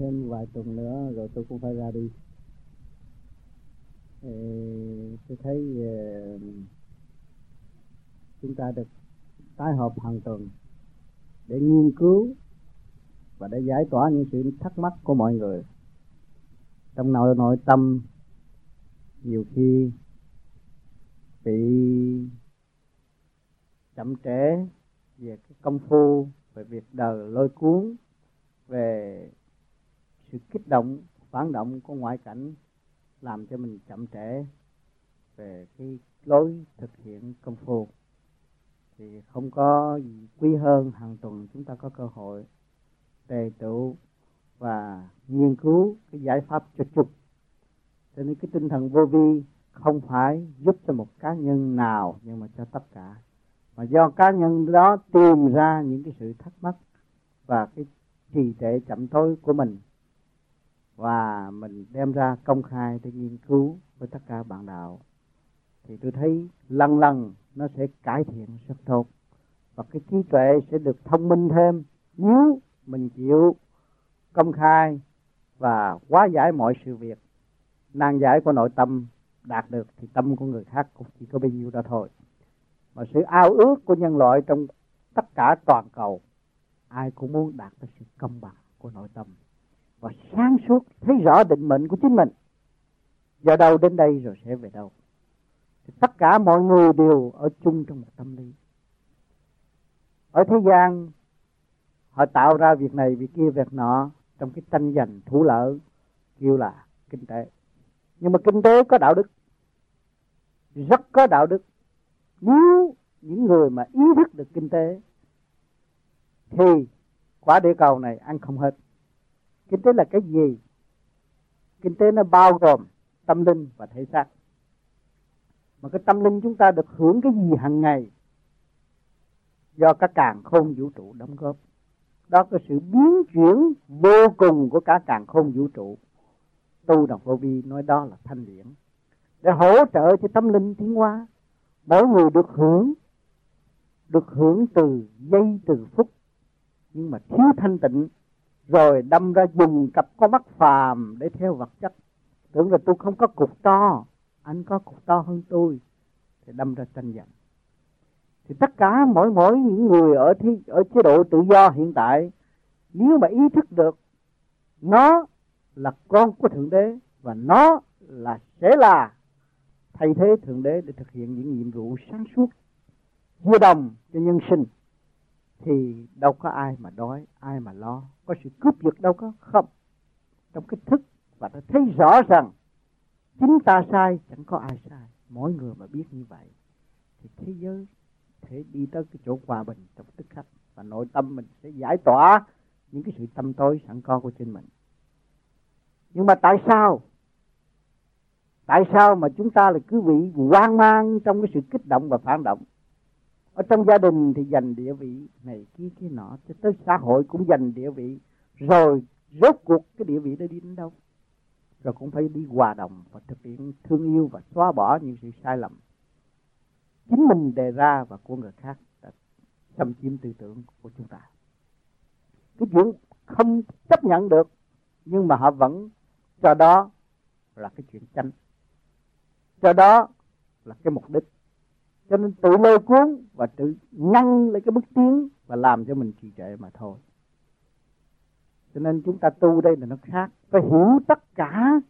thêm vài tuần nữa rồi tôi cũng phải ra đi. Ê, tôi thấy uh, chúng ta được tái họp hàng tuần để nghiên cứu và để giải tỏa những sự thắc mắc của mọi người. Trong nội nội tâm nhiều khi bị chậm trễ về cái công phu về việc đời lôi cuốn về sự kích động, phản động của ngoại cảnh làm cho mình chậm trễ về cái lối thực hiện công phu. Thì không có gì quý hơn hàng tuần chúng ta có cơ hội tề tựu và nghiên cứu cái giải pháp cho chung. Cho nên cái tinh thần vô vi không phải giúp cho một cá nhân nào, nhưng mà cho tất cả. Mà do cá nhân đó tìm ra những cái sự thắc mắc và cái trì trệ chậm tối của mình và mình đem ra công khai để nghiên cứu với tất cả bạn đạo. Thì tôi thấy lần lần nó sẽ cải thiện rất tốt. Và cái trí tuệ sẽ được thông minh thêm nếu mình chịu công khai và hóa giải mọi sự việc. Nan giải của nội tâm đạt được thì tâm của người khác cũng chỉ có bấy nhiêu đó thôi. Mà sự ao ước của nhân loại trong tất cả toàn cầu, ai cũng muốn đạt tới sự công bằng của nội tâm và sáng suốt thấy rõ định mệnh của chính mình. Do đâu đến đây rồi sẽ về đâu? Thì tất cả mọi người đều ở chung trong một tâm lý. Ở thế gian, họ tạo ra việc này, việc kia, việc nọ trong cái tranh giành thủ lỡ, kêu là kinh tế. Nhưng mà kinh tế có đạo đức, rất có đạo đức. Nếu những người mà ý thức được kinh tế, thì quả địa cầu này ăn không hết kinh tế là cái gì? Kinh tế nó bao gồm tâm linh và thể xác. Mà cái tâm linh chúng ta được hưởng cái gì hàng ngày? Do các càng khôn vũ trụ đóng góp. Đó là sự biến chuyển vô cùng của cả càng khôn vũ trụ. Tu đồng vô vi nói đó là thanh điển. Để hỗ trợ cho tâm linh tiến hóa, mỗi người được hưởng được hưởng từ giây từ phút. Nhưng mà thiếu thanh tịnh rồi đâm ra dùng cặp con mắt phàm để theo vật chất. Tưởng là tôi không có cục to. Anh có cục to hơn tôi. Thì đâm ra tranh giành. Thì tất cả mỗi mỗi những người ở thi, ở chế độ tự do hiện tại nếu mà ý thức được nó là con của thượng đế và nó là sẽ là thay thế thượng đế để thực hiện những nhiệm vụ sáng suốt vừa đồng cho nhân sinh thì đâu có ai mà đói, ai mà lo. Có sự cướp giật đâu có? Không. Trong cái thức và ta thấy rõ rằng chính ta sai, chẳng có ai sai. Mỗi người mà biết như vậy, thì thế giới thể đi tới cái chỗ hòa bình trong tức khắc. Và nội tâm mình sẽ giải tỏa những cái sự tâm tối sẵn có của chính mình. Nhưng mà tại sao? Tại sao mà chúng ta lại cứ bị hoang mang trong cái sự kích động và phản động? Ở trong gia đình thì giành địa vị này kia kia nọ, cho tới xã hội cũng giành địa vị. Rồi rốt cuộc cái địa vị đó đi đến đâu? Rồi cũng phải đi hòa đồng và thực hiện thương yêu và xóa bỏ những sự sai lầm. Chính mình đề ra và của người khác đã xâm chiếm tư tưởng của chúng ta. Cái chuyện không chấp nhận được, nhưng mà họ vẫn, cho đó là cái chuyện tranh cho đó là cái mục đích cho nên tự lôi cuốn và tự ngăn lấy cái bước tiến và làm cho mình trì trệ mà thôi. Cho nên chúng ta tu đây là nó khác. Phải hiểu tất cả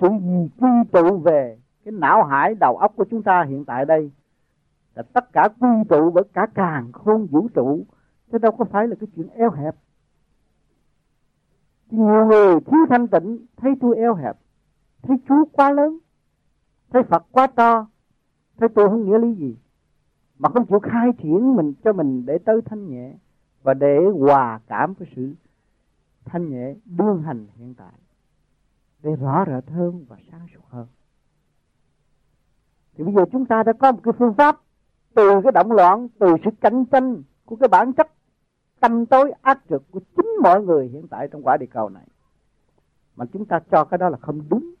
sự gì quy tụ về cái não hải đầu óc của chúng ta hiện tại đây. Là tất cả quy tụ bởi cả càng khôn vũ trụ, chứ đâu có phải là cái chuyện eo hẹp. Nhiều người thiếu thanh tịnh, thấy tôi eo hẹp, thấy Chúa quá lớn, thấy Phật quá to thế tôi không nghĩa lý gì. Mà không chịu khai triển mình, cho mình để tới thanh nhẹ và để hòa cảm với sự thanh nhẹ, đương hành hiện tại. Để rõ rệt hơn và sáng suốt hơn. Thì bây giờ chúng ta đã có một cái phương pháp từ cái động loạn, từ sự cạnh tranh của cái bản chất tâm tối ác trực của chính mọi người hiện tại trong quả địa cầu này. Mà chúng ta cho cái đó là không đúng,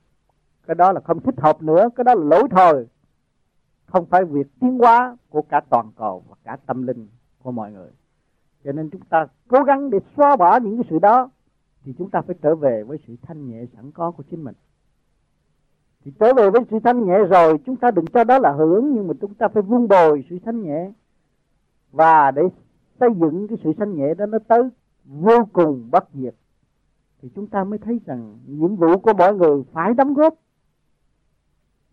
cái đó là không thích hợp nữa, cái đó là lỗi thời không phải việc tiến hóa của cả toàn cầu và cả tâm linh của mọi người. Cho nên chúng ta cố gắng để xóa bỏ những cái sự đó, thì chúng ta phải trở về với sự thanh nhẹ sẵn có của chính mình. Thì trở về với sự thanh nhẹ rồi, chúng ta đừng cho đó là hưởng, nhưng mà chúng ta phải vun bồi sự thanh nhẹ. Và để xây dựng cái sự thanh nhẹ đó nó tới vô cùng bất diệt, thì chúng ta mới thấy rằng nhiệm vụ của mọi người phải đóng góp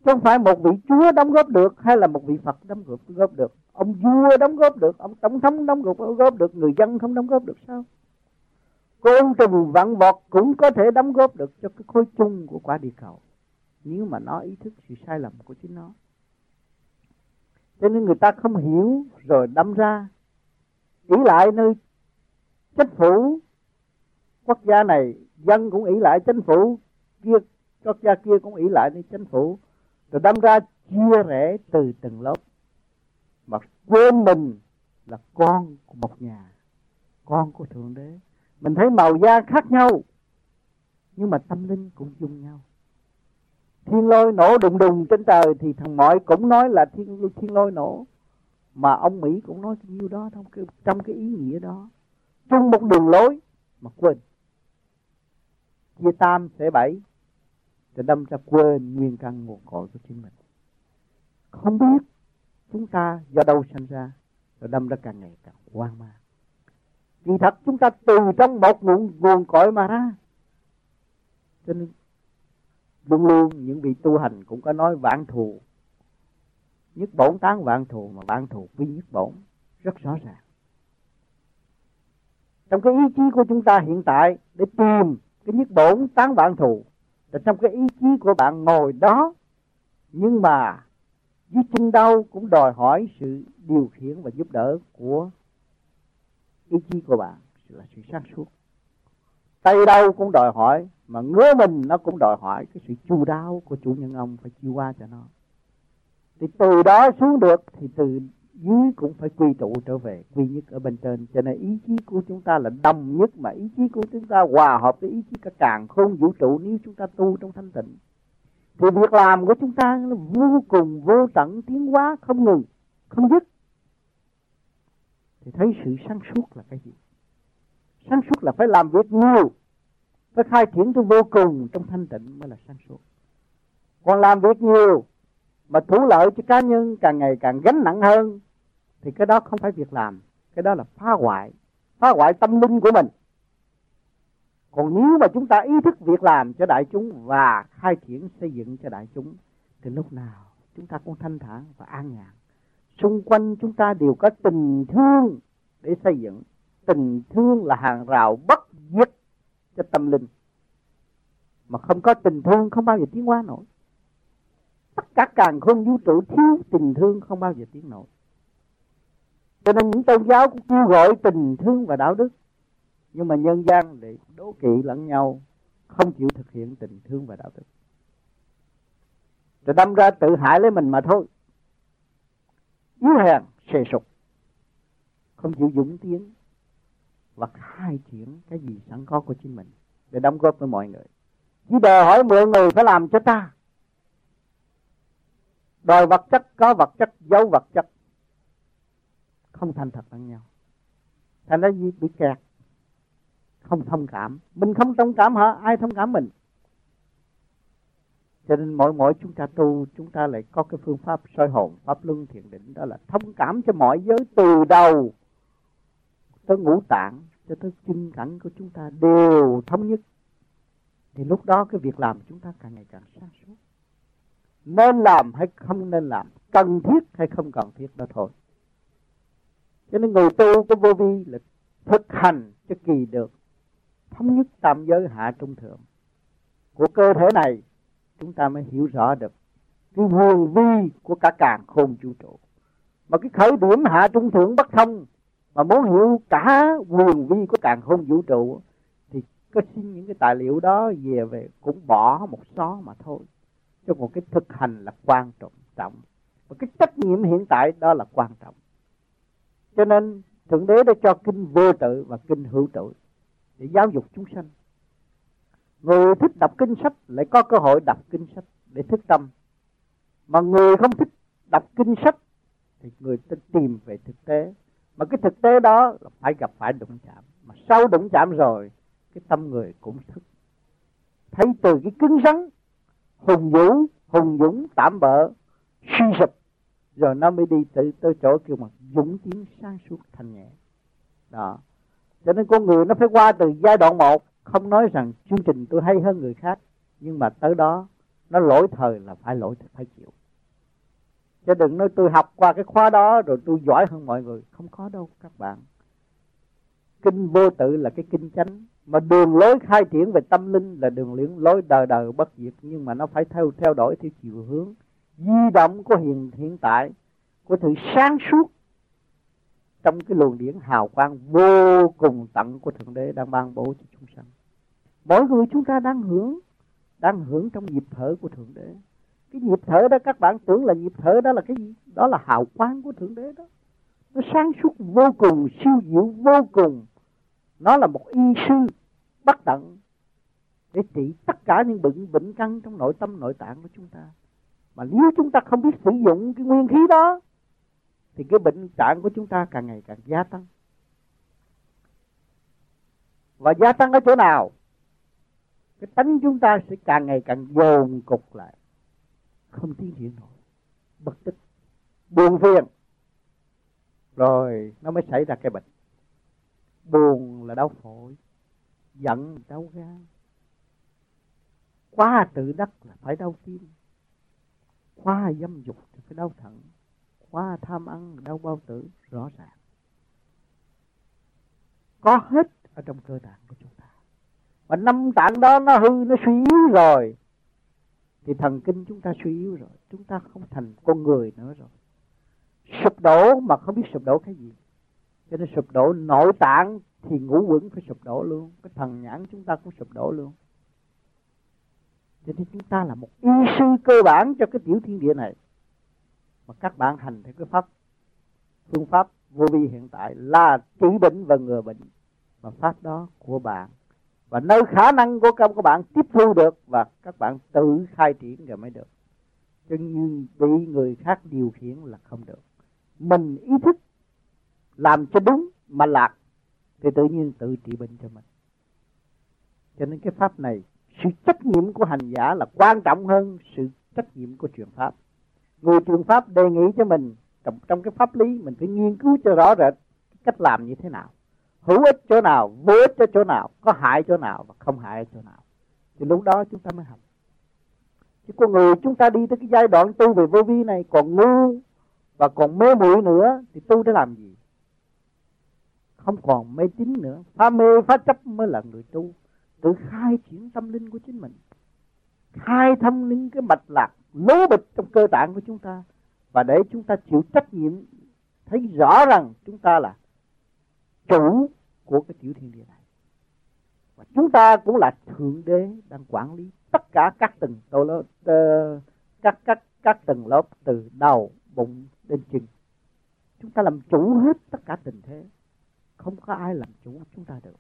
chứ không phải một vị chúa đóng góp được hay là một vị phật đóng góp, góp được. Ông vua đóng góp được ông tổng thống đóng góp, góp được người dân không đóng góp được sao? Côn trùng vạn vật cũng có thể đóng góp được cho cái khối chung của quả địa cầu. Nếu mà nó ý thức sự sai lầm của chính nó. Cho nên người ta không hiểu rồi đâm ra. Ý lại nơi chính phủ quốc gia này dân cũng ý lại chính phủ kia quốc gia kia cũng ý lại nơi chính phủ rồi đâm ra chia rẽ từ từng lớp. Mà quên mình là con của một nhà, con của thượng đế. Mình thấy màu da khác nhau, nhưng mà tâm linh cũng chung nhau. Thiên lôi nổ đùng đùng trên trời thì thằng mọi cũng nói là thiên thiên lôi nổ. Mà ông mỹ cũng nói nhiêu đó, trong cái trong cái ý nghĩa đó. Chung một đường lối mà quên. Chia tam sẽ bảy thì đâm ra quên nguyên căn nguồn cội của chính mình. Không biết chúng ta do đâu sinh ra, rồi đâm ra càng ngày càng hoang mang. Vì thật chúng ta từ trong một nguồn nguồn cội mà ra. Cho nên, luôn luôn những vị tu hành cũng có nói vạn thù. Nhất bổn tán vạn thù mà vạn thù quy nhất bổn, rất rõ ràng. Trong cái ý chí của chúng ta hiện tại để tìm cái nhất bổn tán vạn thù là trong cái ý chí của bạn ngồi đó. Nhưng mà dưới chân đâu cũng đòi hỏi sự điều khiển và giúp đỡ của ý chí của bạn là sự sáng suốt. Tay đâu cũng đòi hỏi, mà ngứa mình nó cũng đòi hỏi cái sự chu đáo của chủ nhân ông phải chịu qua cho nó. Thì từ đó xuống được thì từ dưới cũng phải quy tụ trở về, quy nhất ở bên trên. Cho nên ý chí của chúng ta là đồng nhất mà ý chí của chúng ta hòa hợp với ý chí cả càng không vũ trụ nếu chúng ta tu trong thanh tịnh. Thì việc làm của chúng ta là vô cùng, vô tận, tiến hóa, không ngừng, không dứt. Thì thấy sự sáng suốt là cái gì? Sáng suốt là phải làm việc nhiều, phải khai triển cho vô cùng trong thanh tịnh mới là sáng suốt. Còn làm việc nhiều mà thủ lợi cho cá nhân càng ngày càng gánh nặng hơn, thì cái đó không phải việc làm, cái đó là phá hoại phá hoại tâm linh của mình. Còn nếu mà chúng ta ý thức việc làm cho đại chúng và khai triển xây dựng cho đại chúng, thì lúc nào chúng ta cũng thanh thản và an nhàn. Xung quanh chúng ta đều có tình thương để xây dựng. Tình thương là hàng rào bất diệt cho tâm linh. Mà không có tình thương, không bao giờ tiến hóa nổi tất cả càng không vũ trụ thiếu tình thương không bao giờ tiến nổi. Cho nên những tôn giáo cũng kêu gọi tình thương và đạo đức. Nhưng mà nhân gian để đố kỵ lẫn nhau, không chịu thực hiện tình thương và đạo đức. Rồi đâm ra tự hại lấy mình mà thôi. Yếu hèn xề sụp. Không chịu dũng tiến và khai triển cái gì sẵn có của chính mình để đóng góp với mọi người. Chỉ đòi hỏi mọi người phải làm cho ta đòi vật chất, có vật chất, giấu vật chất. Không thành thật lẫn nhau. Thành ra gì bị kẹt. Không thông cảm. Mình không thông cảm hả? Ai thông cảm mình? Cho nên mỗi mỗi chúng ta tu, chúng ta lại có cái phương pháp soi hồn, pháp luân thiền định. Đó là thông cảm cho mọi giới từ đầu tới ngũ tạng, cho tới chân cảnh của chúng ta đều thống nhất. Thì lúc đó cái việc làm chúng ta càng ngày càng sáng suốt nên làm hay không nên làm, cần thiết hay không cần thiết đó thôi. Cho nên người tu của vô vi là thực hành cho kỳ được, thống nhất tam giới hạ trung thượng. Của cơ thể này, chúng ta mới hiểu rõ được cái nguồn vi của cả càng khôn vũ trụ. Mà cái khởi điểm hạ trung thượng bất thông, mà muốn hiểu cả nguồn vi của càng khôn vũ trụ, thì có xin những cái tài liệu đó về về cũng bỏ một xó mà thôi cho một cái thực hành là quan trọng trọng. Và cái trách nhiệm hiện tại đó là quan trọng. Cho nên thượng đế đã cho kinh vô tự và kinh hữu tự để giáo dục chúng sanh. Người thích đọc kinh sách lại có cơ hội đọc kinh sách để thức tâm. Mà người không thích đọc kinh sách thì người ta tìm về thực tế. Mà cái thực tế đó là phải gặp phải đụng chạm. Mà sau đụng chạm rồi, cái tâm người cũng thức. Thấy từ cái cứng rắn hùng vũ hùng dũng tạm bỡ suy sụp. Rồi nó mới đi tới, tới chỗ kêu mà dũng tiến sáng suốt thanh nhẹ. Đó. Cho nên con người nó phải qua từ giai đoạn một. Không nói rằng chương trình tôi hay hơn người khác nhưng mà tới đó nó lỗi thời là phải lỗi phải chịu. Chứ đừng nói tôi học qua cái khóa đó rồi tôi giỏi hơn mọi người. Không có đâu các bạn. Kinh vô tự là cái kinh chánh mà đường lối khai triển về tâm linh là đường luyện lối đời đời bất diệt, nhưng mà nó phải theo theo đổi theo chiều hướng di động của hiện hiện tại, của sự sáng suốt trong cái luồng điển hào quang vô cùng tận của thượng đế đang ban bố cho chúng sanh. Mỗi người chúng ta đang hưởng đang hưởng trong nhịp thở của thượng đế. Cái nhịp thở đó, các bạn tưởng là nhịp thở đó là cái gì? Đó là hào quang của thượng đế đó. Nó sáng suốt vô cùng, siêu diệu vô cùng nó là một y sư bất tận để trị tất cả những bệnh bệnh căn trong nội tâm, nội tạng của chúng ta. Mà nếu chúng ta không biết sử dụng cái nguyên khí đó, thì cái bệnh trạng của chúng ta càng ngày càng gia tăng. Và gia tăng ở chỗ nào? Cái tánh chúng ta sẽ càng ngày càng dồn cục lại. Không tiến triển nổi. Bất tích. Buồn phiền. Rồi, nó mới xảy ra cái bệnh buồn là đau phổi, giận đau gan. Quá tự đắc là phải đau tim. Quá dâm dục thì phải đau thận. Quá tham ăn đau bao tử, rõ ràng. Có hết ở trong cơ tạng của chúng ta. Và năm tạng đó nó hư, nó suy yếu rồi. Thì thần kinh chúng ta suy yếu rồi. Chúng ta không thành con người nữa rồi. Sụp đổ mà không biết sụp đổ cái gì cho nên sụp đổ, nội tạng thì ngũ quẩn phải sụp đổ luôn. Cái thần nhãn chúng ta cũng sụp đổ luôn. Cho nên chúng ta là một y sư cơ bản cho cái tiểu thiên địa này. Mà các bạn hành theo cái pháp, phương pháp vô vi hiện tại là trị bệnh và ngừa bệnh. Và pháp đó của bạn. Và nơi khả năng của các bạn tiếp thu được và các bạn tự khai triển rồi mới được. Chứ như bị người khác điều khiển là không được. Mình ý thức làm cho đúng mà lạc thì tự nhiên tự trị bệnh cho mình. Cho nên cái pháp này sự trách nhiệm của hành giả là quan trọng hơn sự trách nhiệm của truyền pháp. Người truyền pháp đề nghị cho mình trong, trong cái pháp lý mình phải nghiên cứu cho rõ rệt cách làm như thế nào. Hữu ích chỗ nào vô ích cho chỗ nào có hại chỗ nào và không hại chỗ nào. Thì lúc đó chúng ta mới học chứ con người chúng ta đi tới cái giai đoạn tu về vô vi này còn ngu và còn mê muội nữa thì tu để làm gì? Không còn mê tín nữa. Phá mê phá chấp mới là người tu. Tự khai triển tâm linh của chính mình. Khai thâm linh cái mạch lạc lố bịch trong cơ tạng của chúng ta. Và để chúng ta chịu trách nhiệm, thấy rõ rằng chúng ta là chủ của cái tiểu thiên địa này. Và chúng ta cũng là thượng đế đang quản lý tất cả các tầng tô lớp ờ, các các các tầng lớp từ đầu, bụng đến chân. Chúng ta làm chủ hết tất cả tình thế không có ai làm chủ chúng ta được.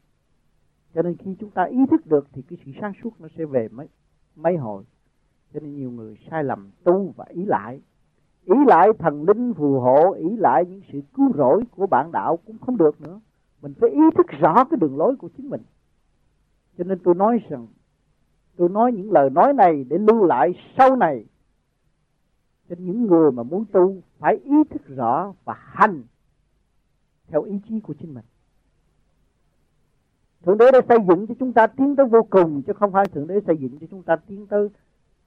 Cho nên khi chúng ta ý thức được thì cái sự sáng suốt nó sẽ về mấy mấy hồi. Cho nên nhiều người sai lầm, tu và ý lại. Ý lại thần linh, phù hộ, ý lại những sự cứu rỗi của bạn đạo cũng không được nữa. Mình phải ý thức rõ cái đường lối của chính mình. Cho nên tôi nói rằng, tôi nói những lời nói này để lưu lại sau này. Cho những người mà muốn tu phải ý thức rõ và hành theo ý chí của chính mình thượng đế đã xây dựng cho chúng ta tiến tới vô cùng, chứ không phải thượng đế xây dựng cho chúng ta tiến tới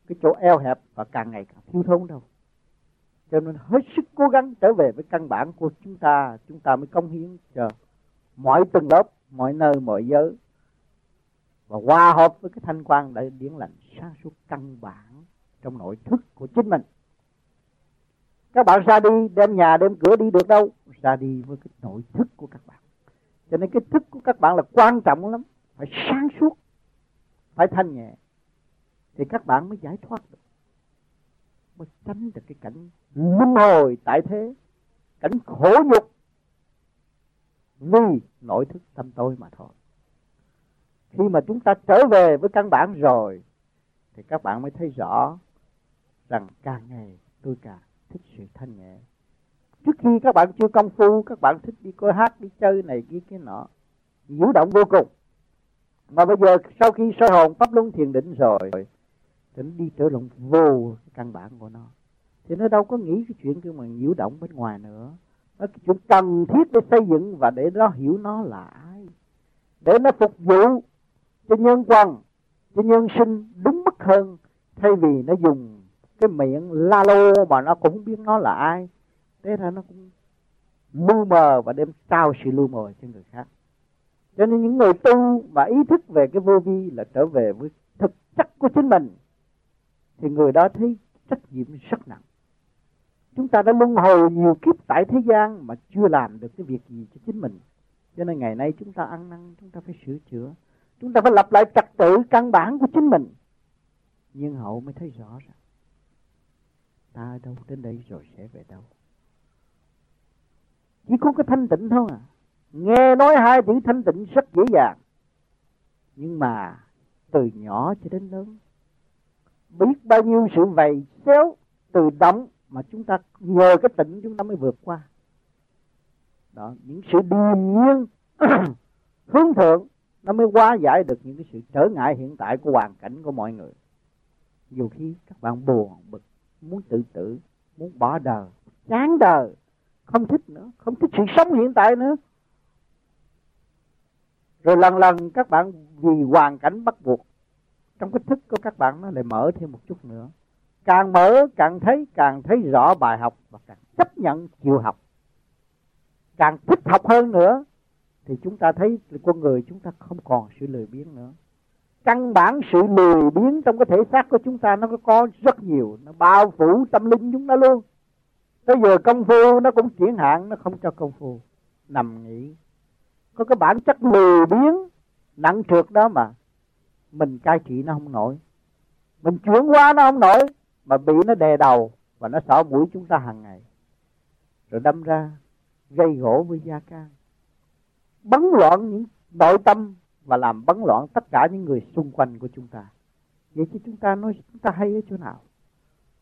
cái chỗ eo hẹp và càng ngày càng thiếu thốn đâu. Cho nên hết sức cố gắng trở về với căn bản của chúng ta chúng ta mới công hiến cho mọi tầng lớp, mọi nơi, mọi giới. Và hòa hợp với cái thanh quan để điển lành sáng suốt căn bản trong nội thức của chính mình. Các bạn ra đi, đem nhà, đem cửa đi được đâu? Ra đi với cái nội thức của các bạn cho nên cái thức của các bạn là quan trọng lắm. Phải sáng suốt, phải thanh nhẹ. Thì các bạn mới giải thoát được. Mới tránh được cái cảnh luân hồi tại thế, cảnh khổ nhục vì nội thức tâm tôi mà thôi. Khi mà chúng ta trở về với căn bản rồi, thì các bạn mới thấy rõ rằng càng ngày tôi càng thích sự thanh nhẹ trước khi các bạn chưa công phu, các bạn thích đi coi hát, đi chơi này kia, cái nọ. Vũ động vô cùng. Mà bây giờ sau khi soi hồn, pháp luân thiền định rồi thì nó đi trở lộn vô căn bản của nó. Thì nó đâu có nghĩ cái chuyện cái mà nhiễu động bên ngoài nữa. Nó cái chuyện cần thiết để xây dựng và để nó hiểu nó là ai. Để nó phục vụ cho nhân quần, cho nhân sinh đúng mức hơn. Thay vì nó dùng cái miệng la lô mà nó cũng biết nó là ai thế ra nó cũng mưu mờ và đem trao sự lưu mờ cho người khác. Cho nên những người tu mà ý thức về cái vô vi là trở về với thực chất của chính mình, thì người đó thấy trách nhiệm rất nặng. Chúng ta đã luân hồi nhiều kiếp tại thế gian mà chưa làm được cái việc gì cho chính mình. Cho nên ngày nay chúng ta ăn năn, chúng ta phải sửa chữa. Chúng ta phải lập lại trật tự căn bản của chính mình. Nhưng hậu mới thấy rõ ràng ta ở đâu đến đây rồi sẽ về đâu chỉ có cái thanh tịnh thôi à. Nghe nói hai chữ thanh tịnh rất dễ dàng. Nhưng mà từ nhỏ cho đến lớn, biết bao nhiêu sự vầy xéo từ động mà chúng ta nhờ cái tịnh chúng ta mới vượt qua. Đó, những sự điềm nhiên, hướng thượng, nó mới hóa giải được những cái sự trở ngại hiện tại của hoàn cảnh của mọi người. Nhiều khi các bạn buồn bực, muốn tự tử, muốn bỏ đời, chán đời không thích nữa, không thích sự sống hiện tại nữa. Rồi lần lần các bạn vì hoàn cảnh bắt buộc, trong cái thức của các bạn nó lại mở thêm một chút nữa. Càng mở, càng thấy càng thấy rõ bài học và càng chấp nhận chịu học. Càng thích học hơn nữa, thì chúng ta thấy con người chúng ta không còn sự lười biếng nữa. Căn bản sự lười biếng trong cái thể xác của chúng ta nó có rất nhiều, nó bao phủ tâm linh chúng ta luôn nó vừa công phu, nó cũng chuyển hạn nó không cho công phu. Nằm nghỉ. Có cái bản chất lười biếng, nặng trượt đó mà. Mình cai trị nó không nổi. Mình chuyển qua nó không nổi, mà bị nó đè đầu, và nó xỏ mũi chúng ta hàng ngày. Rồi đâm ra, gây gỗ với gia can bấn loạn những nội tâm, và làm bấn loạn tất cả những người xung quanh của chúng ta. Vậy chứ chúng ta nói, chúng ta hay ở chỗ nào?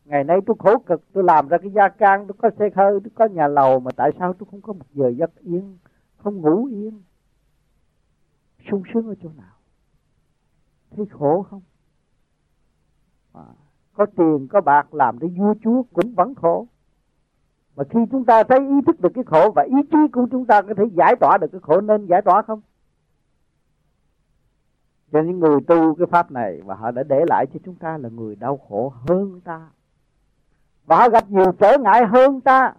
Ngày nay tôi khổ cực tôi làm ra cái gia can tôi có xe hơi tôi có nhà lầu mà tại sao tôi không có một giờ giấc yên không ngủ yên sung sướng ở chỗ nào? Thấy khổ không? À, có tiền có bạc làm để vua chúa cũng vẫn khổ. Mà khi chúng ta thấy ý thức được cái khổ và ý chí của chúng ta có thể giải tỏa được cái khổ nên giải tỏa không? Cho những người tu cái pháp này và họ đã để lại cho chúng ta là người đau khổ hơn ta và họ gặp nhiều trở ngại hơn ta.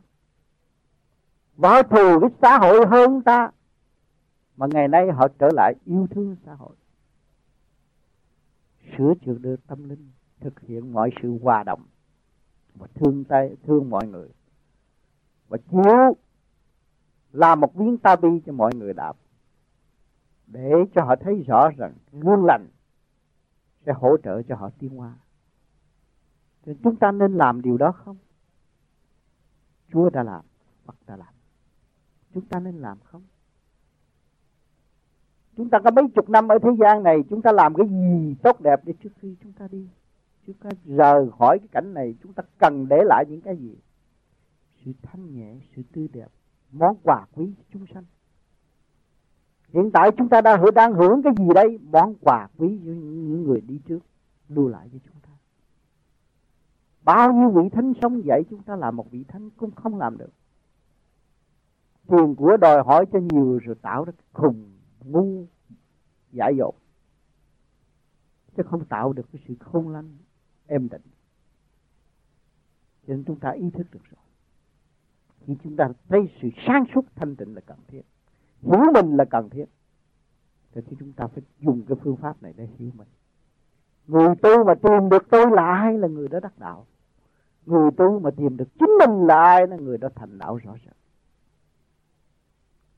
Và họ thù với xã hội hơn ta. Mà ngày nay họ trở lại yêu thương xã hội. Sửa chữa được tâm linh, thực hiện mọi sự hòa đồng, và thương tay thương mọi người. Và chiếu làm một viên ta bi cho mọi người đạp để cho họ thấy rõ rằng gương lành sẽ hỗ trợ cho họ tiến hóa thì chúng ta nên làm điều đó không? Chúa đã làm Phật đã làm. Chúng ta nên làm không? Chúng ta có mấy chục năm ở thế gian này chúng ta làm cái gì tốt đẹp để trước khi chúng ta đi chúng ta rời khỏi cái cảnh này chúng ta cần để lại những cái gì? Sự thanh nhẹ sự tươi đẹp món quà quý chúng sanh. Hiện tại chúng ta đang hưởng đang hưởng cái gì đây? Món quà quý những người đi trước lưu lại cho chúng ta bao nhiêu vị thánh sống dậy chúng ta làm một vị thánh cũng không làm được. Tiền của đòi hỏi cho nhiều rồi tạo ra khùng ngu, giả dột. Chứ không tạo được cái sự khôn lanh, êm định cho nên chúng ta ý thức được rồi. Khi chúng ta thấy sự sáng suốt thanh tịnh là cần thiết hiểu mình là cần thiết, thì chúng ta phải dùng cái phương pháp này để hiểu mình. Người tu mà tìm được tôi là ai là người đó đắc đạo? Người tu mà tìm được chính mình là ai là người đó thành đạo rõ ràng.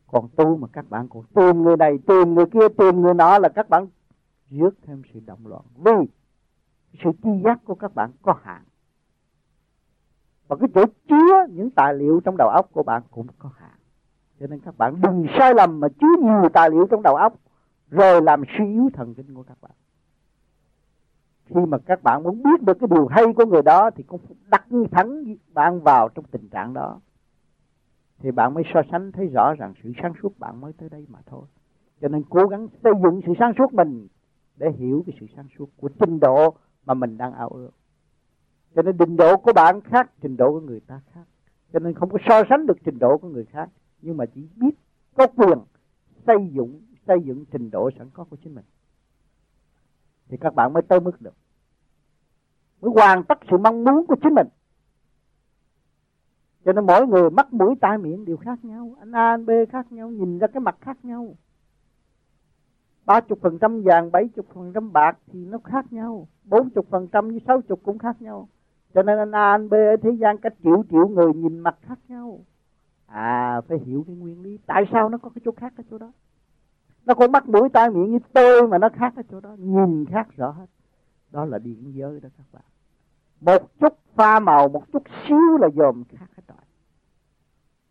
Còn tu mà các bạn còn tìm người này, tìm người kia, tìm người nọ là các bạn rước thêm sự động loạn. Vì sự chi giác của các bạn có hạn. Và cái chỗ chứa những tài liệu trong đầu óc của bạn cũng có hạn. Cho nên các bạn đừng sai lầm mà chứa nhiều tài liệu trong đầu óc, rồi làm suy yếu thần kinh của các bạn khi mà các bạn muốn biết được cái điều hay của người đó thì cũng đặt thẳng bạn vào trong tình trạng đó. Thì bạn mới so sánh thấy rõ rằng sự sáng suốt bạn mới tới đây mà thôi. Cho nên cố gắng xây dựng sự sáng suốt mình để hiểu cái sự sáng suốt của trình độ mà mình đang ao ước. Cho nên trình độ của bạn khác trình độ của người ta khác. Cho nên không có so sánh được trình độ của người khác, nhưng mà chỉ biết có quyền xây dựng xây dựng trình độ sẵn có của chính mình thì các bạn mới tới mức được. Mới hoàn tất sự mong muốn của chính mình. Cho nên mỗi người mắt, mũi, tai, miệng đều khác nhau. Anh A, anh B khác nhau. Nhìn ra cái mặt khác nhau. Ba chục phần trăm vàng, bảy chục phần trăm bạc thì nó khác nhau. Bốn chục phần trăm với sáu chục cũng khác nhau. Cho nên anh A, anh B ở thế gian cách triệu triệu người nhìn mặt khác nhau. À phải hiểu cái nguyên lý. Tại sao nó có cái chỗ khác ở chỗ đó? Nó có mắt mũi tai miệng như tôi mà nó khác ở chỗ đó. Nhìn khác rõ hết. Đó là điện giới đó các bạn. Một chút pha màu, một chút xíu là dòm khác hết rồi.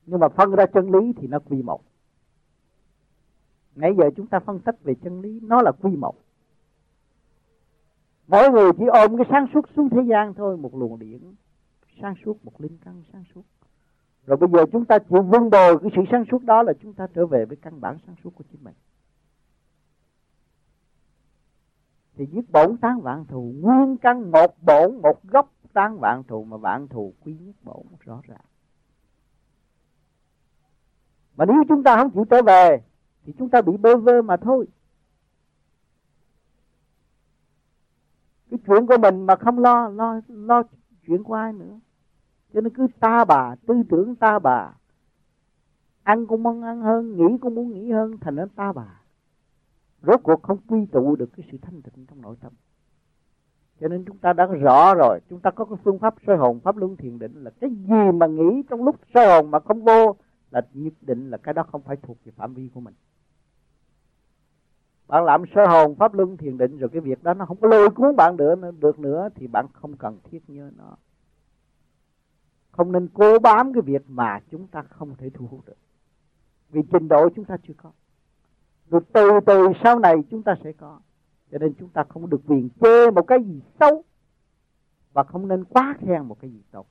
Nhưng mà phân ra chân lý thì nó quy một. Nãy giờ chúng ta phân tích về chân lý, nó là quy một. Mỗi người chỉ ôm cái sáng suốt xuống thế gian thôi, một luồng điển sáng suốt, một linh căn sáng suốt. Rồi bây giờ chúng ta chịu vun bồi cái sự sáng suốt đó là chúng ta trở về với căn bản sáng suốt của chính mình. Thì giết bổn tán vạn thù, nguyên căn một bổn, một gốc tán vạn thù mà vạn thù quy nhất bổn rõ ràng. Mà nếu chúng ta không chịu trở về, thì chúng ta bị bơ vơ mà thôi. Cái chuyện của mình mà không lo lo lo chuyện của ai nữa. Cho nên cứ ta bà, tư tưởng ta bà. Ăn cũng muốn ăn hơn, nghĩ cũng muốn nghĩ hơn, thành nên ta bà rốt cuộc không quy tụ được cái sự thanh tịnh trong nội tâm. Cho nên chúng ta đã rõ rồi, chúng ta có cái phương pháp soi hồn, pháp luân thiền định là cái gì mà nghĩ trong lúc soi hồn mà không vô là nhất định là cái đó không phải thuộc về phạm vi của mình. Bạn làm sơ hồn, pháp luân thiền định rồi cái việc đó nó không có lôi cuốn bạn nữa, được nữa thì bạn không cần thiết nhớ nó. Không nên cố bám cái việc mà chúng ta không thể thu hút được. Vì trình độ chúng ta chưa có rồi từ từ sau này chúng ta sẽ có. Cho nên chúng ta không được quyền chê một cái gì xấu và không nên quá khen một cái gì tốt.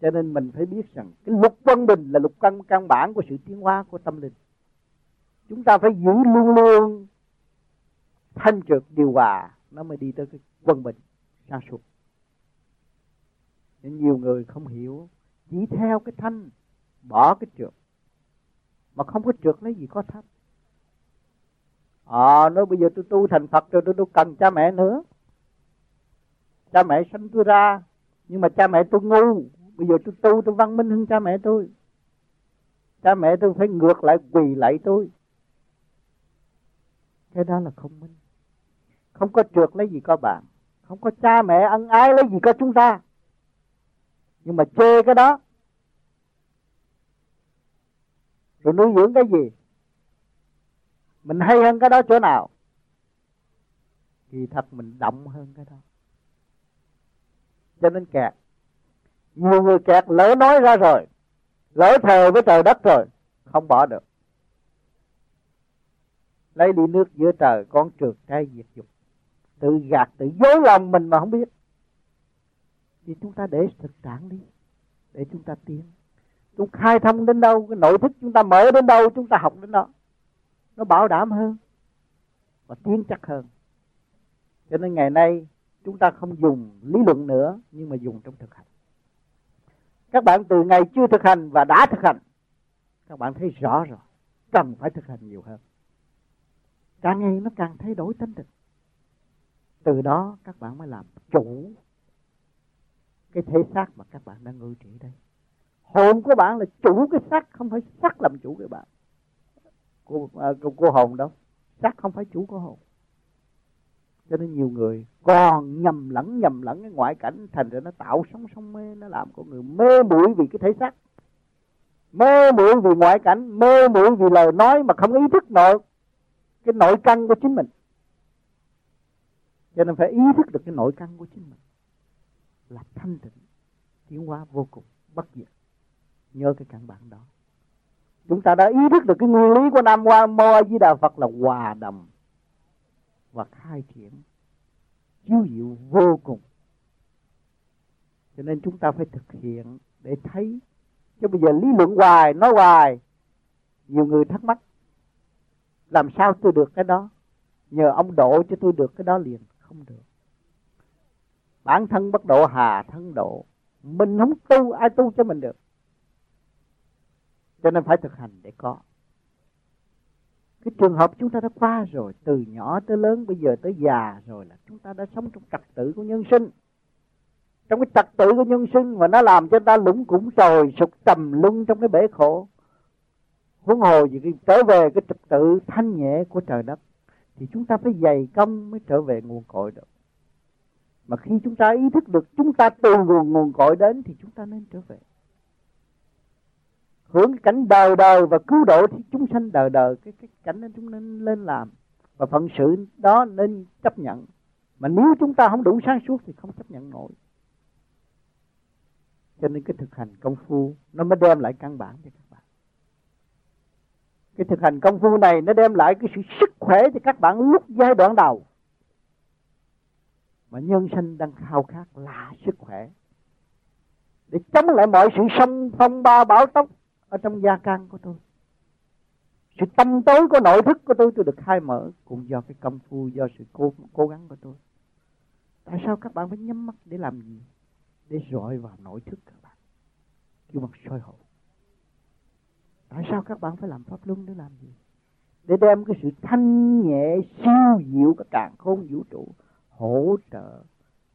Cho nên mình phải biết rằng cái lục quân bình là lục căn căn bản của sự tiến hóa của tâm linh. Chúng ta phải giữ luôn luôn thanh trực điều hòa nó mới đi tới cái quân bình sáng suốt nên nhiều người không hiểu, chỉ theo cái thanh, bỏ cái trượt mà không có trượt lấy gì có thanh à, ờ, nói bây giờ tôi tu thành phật rồi tôi đâu cần cha mẹ nữa. Cha mẹ sinh tôi ra nhưng mà cha mẹ tôi ngu. Bây giờ tôi tu tôi văn minh hơn cha mẹ tôi. Cha mẹ tôi phải ngược lại quỳ lại tôi. Cái đó là không minh. Không có trượt lấy gì có bạn. Không có cha mẹ ân ái lấy gì có chúng ta. Nhưng mà chê cái đó rồi nuôi dưỡng cái gì? Mình hay hơn cái đó chỗ nào? Thì thật mình động hơn cái đó. Cho nên kẹt. Nhiều người kẹt lỡ nói ra rồi, lỡ thờ với trời đất rồi, không bỏ được. Lấy đi nước giữa trời, con trượt trái diệt dục. Tự gạt, tự dối lòng mình mà không biết. Thì chúng ta để thực trạng đi, để chúng ta tiến chúng khai thông đến đâu, cái nội thức chúng ta mở đến đâu, chúng ta học đến đó. Nó bảo đảm hơn và tiến chắc hơn. Cho nên ngày nay, chúng ta không dùng lý luận nữa, nhưng mà dùng trong thực hành. Các bạn từ ngày chưa thực hành và đã thực hành, các bạn thấy rõ rồi, cần phải thực hành nhiều hơn. Càng ngày nó càng thay đổi tính tình. Từ đó các bạn mới làm chủ cái thể xác mà các bạn đang ngự trị đây hồn của bạn là chủ cái xác không phải xác làm chủ cái bạn. Cô, à, cô, cô hồn đâu? Xác không phải chủ của hồn. Cho nên nhiều người còn nhầm lẫn nhầm lẫn cái ngoại cảnh thành ra nó tạo sống sống mê nó làm con người mê muội vì cái thể xác. Mê muội vì ngoại cảnh mê muội vì lời nói mà không ý thức nội cái nội căn của chính mình. Cho nên phải ý thức được cái nội căn của chính mình. Là thanh tịnh tiến hóa vô cùng bất diệt nhớ cái căn bản đó. Chúng ta đã ý thức được cái nguyên lý của nam hoa mô a di đà phật là hòa đồng và khai triển, chiếu diệu vô cùng. Cho nên chúng ta phải thực hiện để thấy. Chứ bây giờ lý luận hoài, nói hoài, nhiều người thắc mắc, làm sao tôi được cái đó? Nhờ ông độ cho tôi được cái đó liền, không được. Bản thân bất độ, hà thân độ, mình không tu, ai tu cho mình được cho nên phải thực hành để có. Cái trường hợp chúng ta đã qua rồi, từ nhỏ tới lớn, bây giờ tới già rồi là chúng ta đã sống trong trật tự của nhân sinh. Trong cái trật tự của nhân sinh mà nó làm cho ta lũng củng rồi sụt trầm luân trong cái bể khổ. Huống hồ gì trở về cái trật tự thanh nhẹ của trời đất, thì chúng ta phải dày công mới trở về nguồn cội được. Mà khi chúng ta ý thức được chúng ta từ nguồn nguồn cội đến, thì chúng ta nên trở về hưởng cái cảnh đời đời và cứu độ thì chúng sanh đời đời cái cái cảnh đó chúng nên lên làm. Và phận sự đó nên chấp nhận. Mà nếu chúng ta không đủ sáng suốt thì không chấp nhận nổi. Cho nên cái thực hành công phu, nó mới đem lại căn bản cho các bạn. Cái thực hành công phu này nó đem lại cái sự sức khỏe cho các bạn lúc giai đoạn đầu. Mà nhân sinh đang khao khát là sức khỏe. Để chống lại mọi sự xâm phong, ba bão tốc ở trong gia can của tôi. Sự tâm tối của nội thức của tôi tôi được khai mở cũng do cái công phu, do sự cố cố gắng của tôi. Tại sao các bạn phải nhắm mắt để làm gì? Để rọi vào nội thức các bạn. Kêu bằng soi hậu. Tại sao các bạn phải làm pháp luân để làm gì? Để đem cái sự thanh nhẹ, siêu diệu các càng khôn vũ trụ hỗ trợ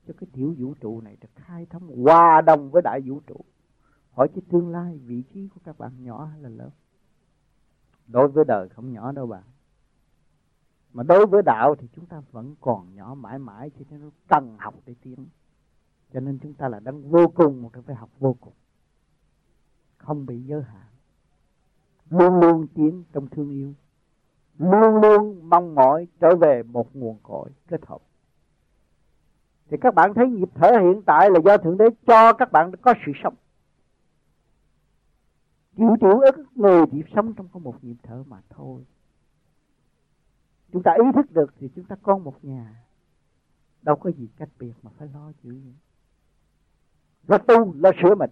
cho cái tiểu vũ trụ này được khai thông, hòa đồng với đại vũ trụ hỏi chứ tương lai, vị trí của các bạn nhỏ hay là lớn? Đối với đời không nhỏ đâu bạn. Mà đối với đạo thì chúng ta vẫn còn nhỏ mãi mãi, cho nên cần học để tiến. Cho nên chúng ta là đang vô cùng một cái phải học vô cùng. Không bị giới hạn. Luôn luôn tiến trong thương yêu. Luôn luôn mong mỏi trở về một nguồn cội kết hợp. Thì các bạn thấy nhịp thở hiện tại là do thượng đế cho các bạn có sự sống triệu triệu ức người chỉ sống trong có một nhịp thở mà thôi. Chúng ta ý thức được thì chúng ta có một nhà. Đâu có gì cách biệt mà phải lo chữ gì lo tu, lo sửa mình.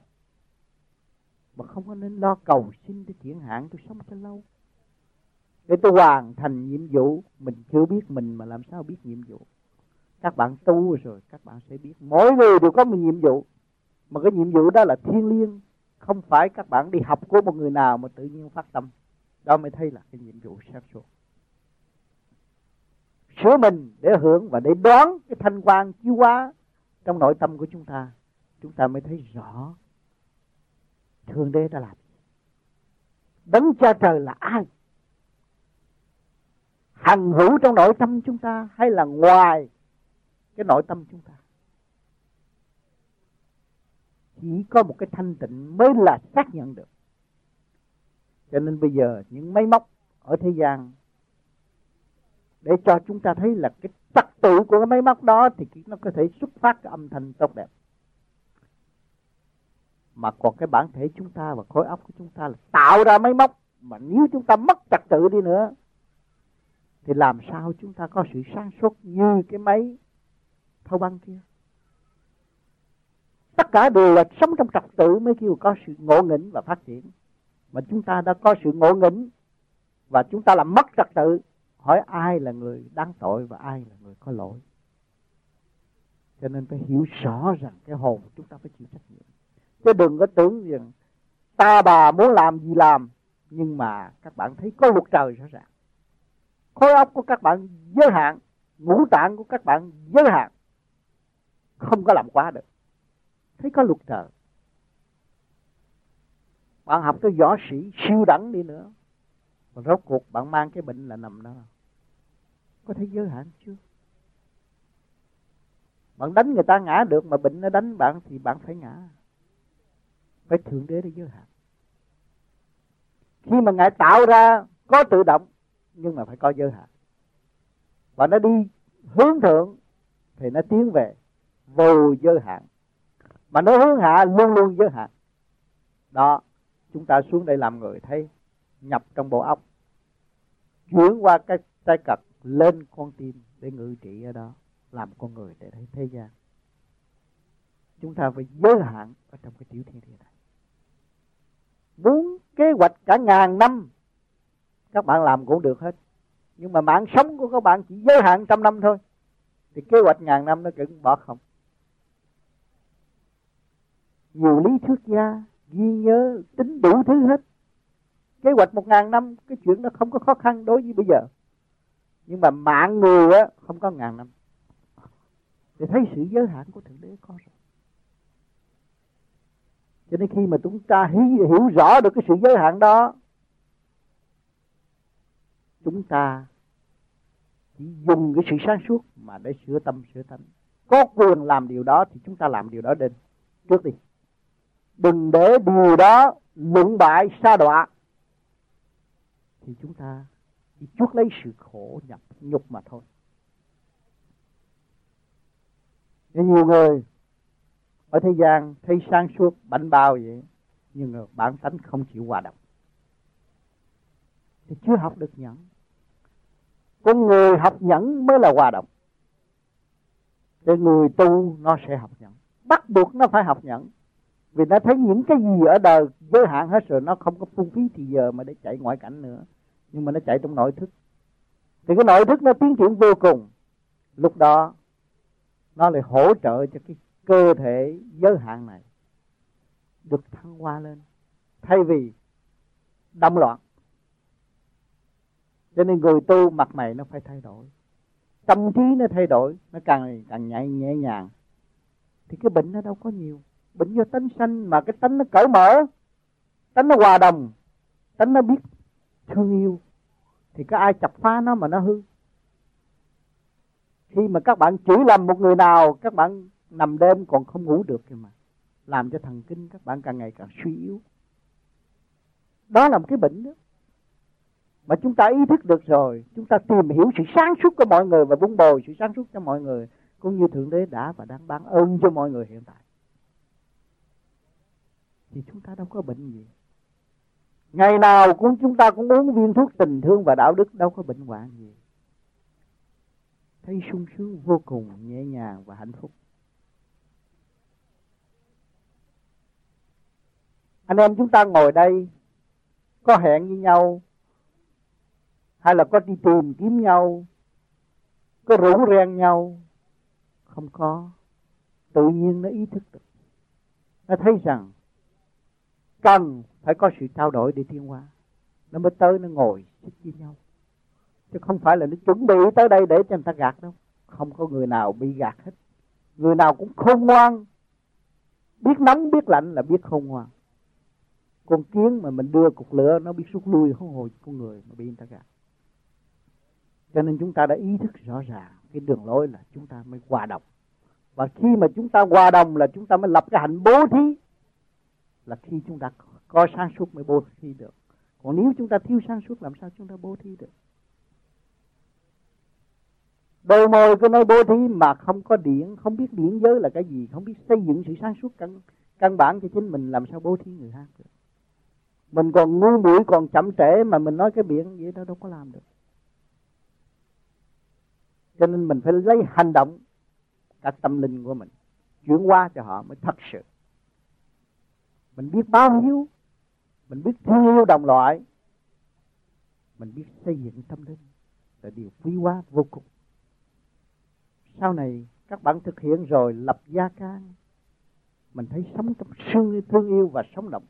Mà không có nên lo cầu xin để chuyển hạn tôi sống cho lâu. Để tôi hoàn thành nhiệm vụ, mình chưa biết mình mà làm sao biết nhiệm vụ. Các bạn tu rồi, các bạn sẽ biết. Mỗi người đều có một nhiệm vụ. Mà cái nhiệm vụ đó là thiên liêng không phải các bạn đi học của một người nào mà tự nhiên phát tâm. Đó mới thấy là cái nhiệm vụ sáng suốt. Sửa mình để hưởng và để đoán cái thanh quan chiếu hóa trong nội tâm của chúng ta chúng ta mới thấy rõ Thượng Đế đã làm. Đấng cha trời là ai? Hằng hữu trong nội tâm chúng ta Hay là ngoài cái nội tâm chúng ta? Chỉ có một cái thanh tịnh mới là xác nhận được. Cho nên bây giờ những máy móc ở thế gian, Để cho chúng ta thấy là cái trật tự của cái máy móc đó Thì nó có thể xuất phát cái âm thanh tốt đẹp. Mà còn cái bản thể chúng ta và khối óc của chúng ta là tạo ra máy móc, mà nếu chúng ta mất trật tự đi nữa, thì làm sao chúng ta có sự sáng suốt như cái máy thâu băng kia? Tất cả đều là sống trong trật tự mới kêu có sự ngộ nghĩnh và phát triển. Mà chúng ta đã có sự ngộ nghĩnh và chúng ta làm mất trật tự, hỏi ai là người đáng tội và ai là người có lỗi. Cho nên phải hiểu rõ rằng cái hồn chúng ta phải chịu trách nhiệm. Chứ đừng có tưởng rằng ta bà muốn làm gì làm, nhưng mà các bạn thấy có luật trời rõ ràng. Khối óc của các bạn giới hạn, ngũ tạng của các bạn giới hạn, không có làm quá được thấy có luật trời. Bạn học tới võ sĩ siêu đẳng đi nữa. Mà rốt cuộc bạn mang cái bệnh là nằm đó. Có thấy giới hạn chưa bạn đánh người ta ngã được mà bệnh nó đánh bạn thì bạn phải ngã. Phải thượng đế để giới hạn khi mà ngài tạo ra, có tự động, nhưng mà phải có giới hạn và nó đi hướng thượng, thì nó tiến về vô giới hạn mà nó hướng hạ, luôn luôn giới hạn. Đó, chúng ta xuống đây làm người, thấy nhập trong bộ óc. Chuyển qua cái tay cật, lên con tim để ngự trị ở đó, làm con người để thấy thế gian. Chúng ta phải giới hạn ở trong cái tiểu thiên địa này. Muốn kế hoạch cả ngàn năm, các bạn làm cũng được hết. Nhưng mà mạng sống của các bạn chỉ giới hạn trăm năm thôi. Thì kế hoạch ngàn năm nó cũng bỏ không nhiều lý thuyết gia, ghi nhớ, tính đủ thứ hết. Kế hoạch một ngàn năm, cái chuyện đó không có khó khăn đối với bây giờ. Nhưng mà mạng người á, không có ngàn năm. Thì thấy sự giới hạn của thượng đế có rồi. Cho nên khi mà chúng ta hiểu rõ được cái sự giới hạn đó, chúng ta chỉ dùng cái sự sáng suốt mà để sửa tâm, sửa tánh. Có quyền làm điều đó thì chúng ta làm điều đó đến. Trước đi đừng để điều đó lụng bại xa đọa. Thì chúng ta chỉ chuốc lấy sự khổ nhập nhục mà thôi. Nên nhiều người ở thế gian thấy sáng suốt, bảnh bao vậy, nhưng bản tánh không chịu hòa đồng. Thì chưa học được nhẫn. Con người học nhẫn mới là hòa đồng. Cái người tu nó sẽ học nhẫn. Bắt buộc nó phải học nhẫn vì nó thấy những cái gì ở đời giới hạn hết rồi, nó không có phung phí thì giờ mà để chạy ngoại cảnh nữa. Nhưng mà nó chạy trong nội thức. Thì cái nội thức nó tiến triển vô cùng. Lúc đó, nó lại hỗ trợ cho cái cơ thể giới hạn này được thăng hoa lên. Thay vì động loạn. Cho nên người tu mặt mày nó phải thay đổi. Tâm trí nó thay đổi, nó càng càng nhẹ nhẹ nhàng. Thì cái bệnh nó đâu có nhiều bệnh do tánh sanh mà cái tánh nó cởi mở, tánh nó hòa đồng, tánh nó biết thương yêu, thì có ai chập phá nó mà nó hư? Khi mà các bạn chửi lầm một người nào, các bạn nằm đêm còn không ngủ được kìa mà. Làm cho thần kinh các bạn càng ngày càng suy yếu. Đó là một cái bệnh đó. Mà chúng ta ý thức được rồi, chúng ta tìm hiểu sự sáng suốt của mọi người và vun bồi sự sáng suốt cho mọi người, cũng như thượng đế đã và đang ban ơn cho mọi người hiện tại thì chúng ta đâu có bệnh gì. Ngày nào cũng chúng ta cũng uống viên thuốc tình thương và đạo đức, đâu có bệnh hoạn gì. Thấy sung sướng vô cùng, nhẹ nhàng và hạnh phúc. Anh em chúng ta ngồi đây, có hẹn với nhau, hay là có đi tìm kiếm nhau, có rủ ren nhau? Không có. Tự nhiên nó ý thức được. Nó thấy rằng cần phải có sự trao đổi để tiến hóa nó mới tới, nó ngồi xích với nhau. Chứ không phải là nó chuẩn bị tới đây để cho người ta gạt đâu. Không có người nào bị gạt hết. Người nào cũng khôn ngoan. Biết nóng, biết lạnh là biết khôn ngoan. Con kiến mà mình đưa cục lửa, nó biết rút lui không hồi con người mà bị người ta gạt. Cho nên chúng ta đã ý thức rõ ràng cái đường lối là chúng ta mới hòa đồng. Và khi mà chúng ta hòa đồng là chúng ta mới lập cái hạnh bố thí là khi chúng ta có sáng suốt mới bố thí được. Còn nếu chúng ta thiếu sáng suốt, làm sao chúng ta bố thí được? Đôi môi cứ nói bố thí mà không có điển không biết điển giới là cái gì, không biết xây dựng sự sáng suốt căn căn bản cho chính mình, làm sao bố thí người khác được? Mình còn ngu muội, còn chậm trễ mà mình nói cái biển vậy đó đâu có làm được. Cho nên mình phải lấy hành động, các tâm linh của mình, chuyển qua cho họ mới thật sự mình biết bao nhiêu, mình biết thương yêu đồng loại, mình biết xây dựng tâm linh là điều quý hóa vô cùng. Sau này các bạn thực hiện rồi, lập gia can, mình thấy sống trong sương thương yêu và sống động.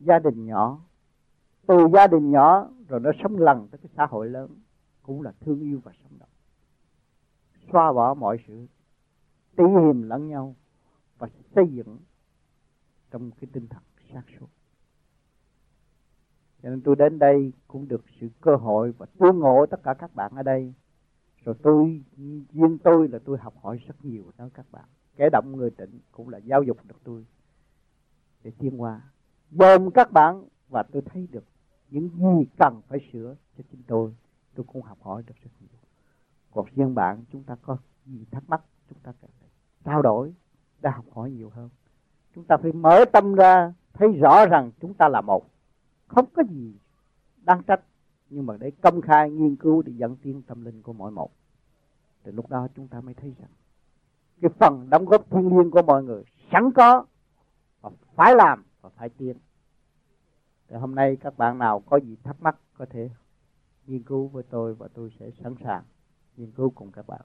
Gia đình nhỏ, từ gia đình nhỏ rồi nó sống lần tới cái xã hội lớn, cũng là thương yêu và sống động. Xóa bỏ mọi sự tí hiềm lẫn nhau và xây dựng trong cái tinh thần sáng suốt cho nên tôi đến đây cũng được sự cơ hội và tương ngộ tất cả các bạn ở đây. Rồi tôi, riêng tôi là tôi học hỏi rất nhiều đó các bạn. Kẻ động người tịnh cũng là giáo dục được tôi. Để tiến qua dòm các bạn và tôi thấy được những gì cần phải sửa cho chính tôi. Tôi cũng học hỏi được rất nhiều. Còn riêng bạn, chúng ta có gì thắc mắc, chúng ta cần trao đổi để học hỏi nhiều hơn chúng ta phải mở tâm ra, thấy rõ rằng chúng ta là một. Không có gì đáng trách, nhưng mà để công khai, nghiên cứu để dẫn tiến tâm linh của mỗi một. Thì lúc đó chúng ta mới thấy rằng, cái phần đóng góp thiên liêng của mọi người sẵn có và phải làm và phải tiến. Thì hôm nay các bạn nào có gì thắc mắc có thể nghiên cứu với tôi và tôi sẽ sẵn sàng nghiên cứu cùng các bạn.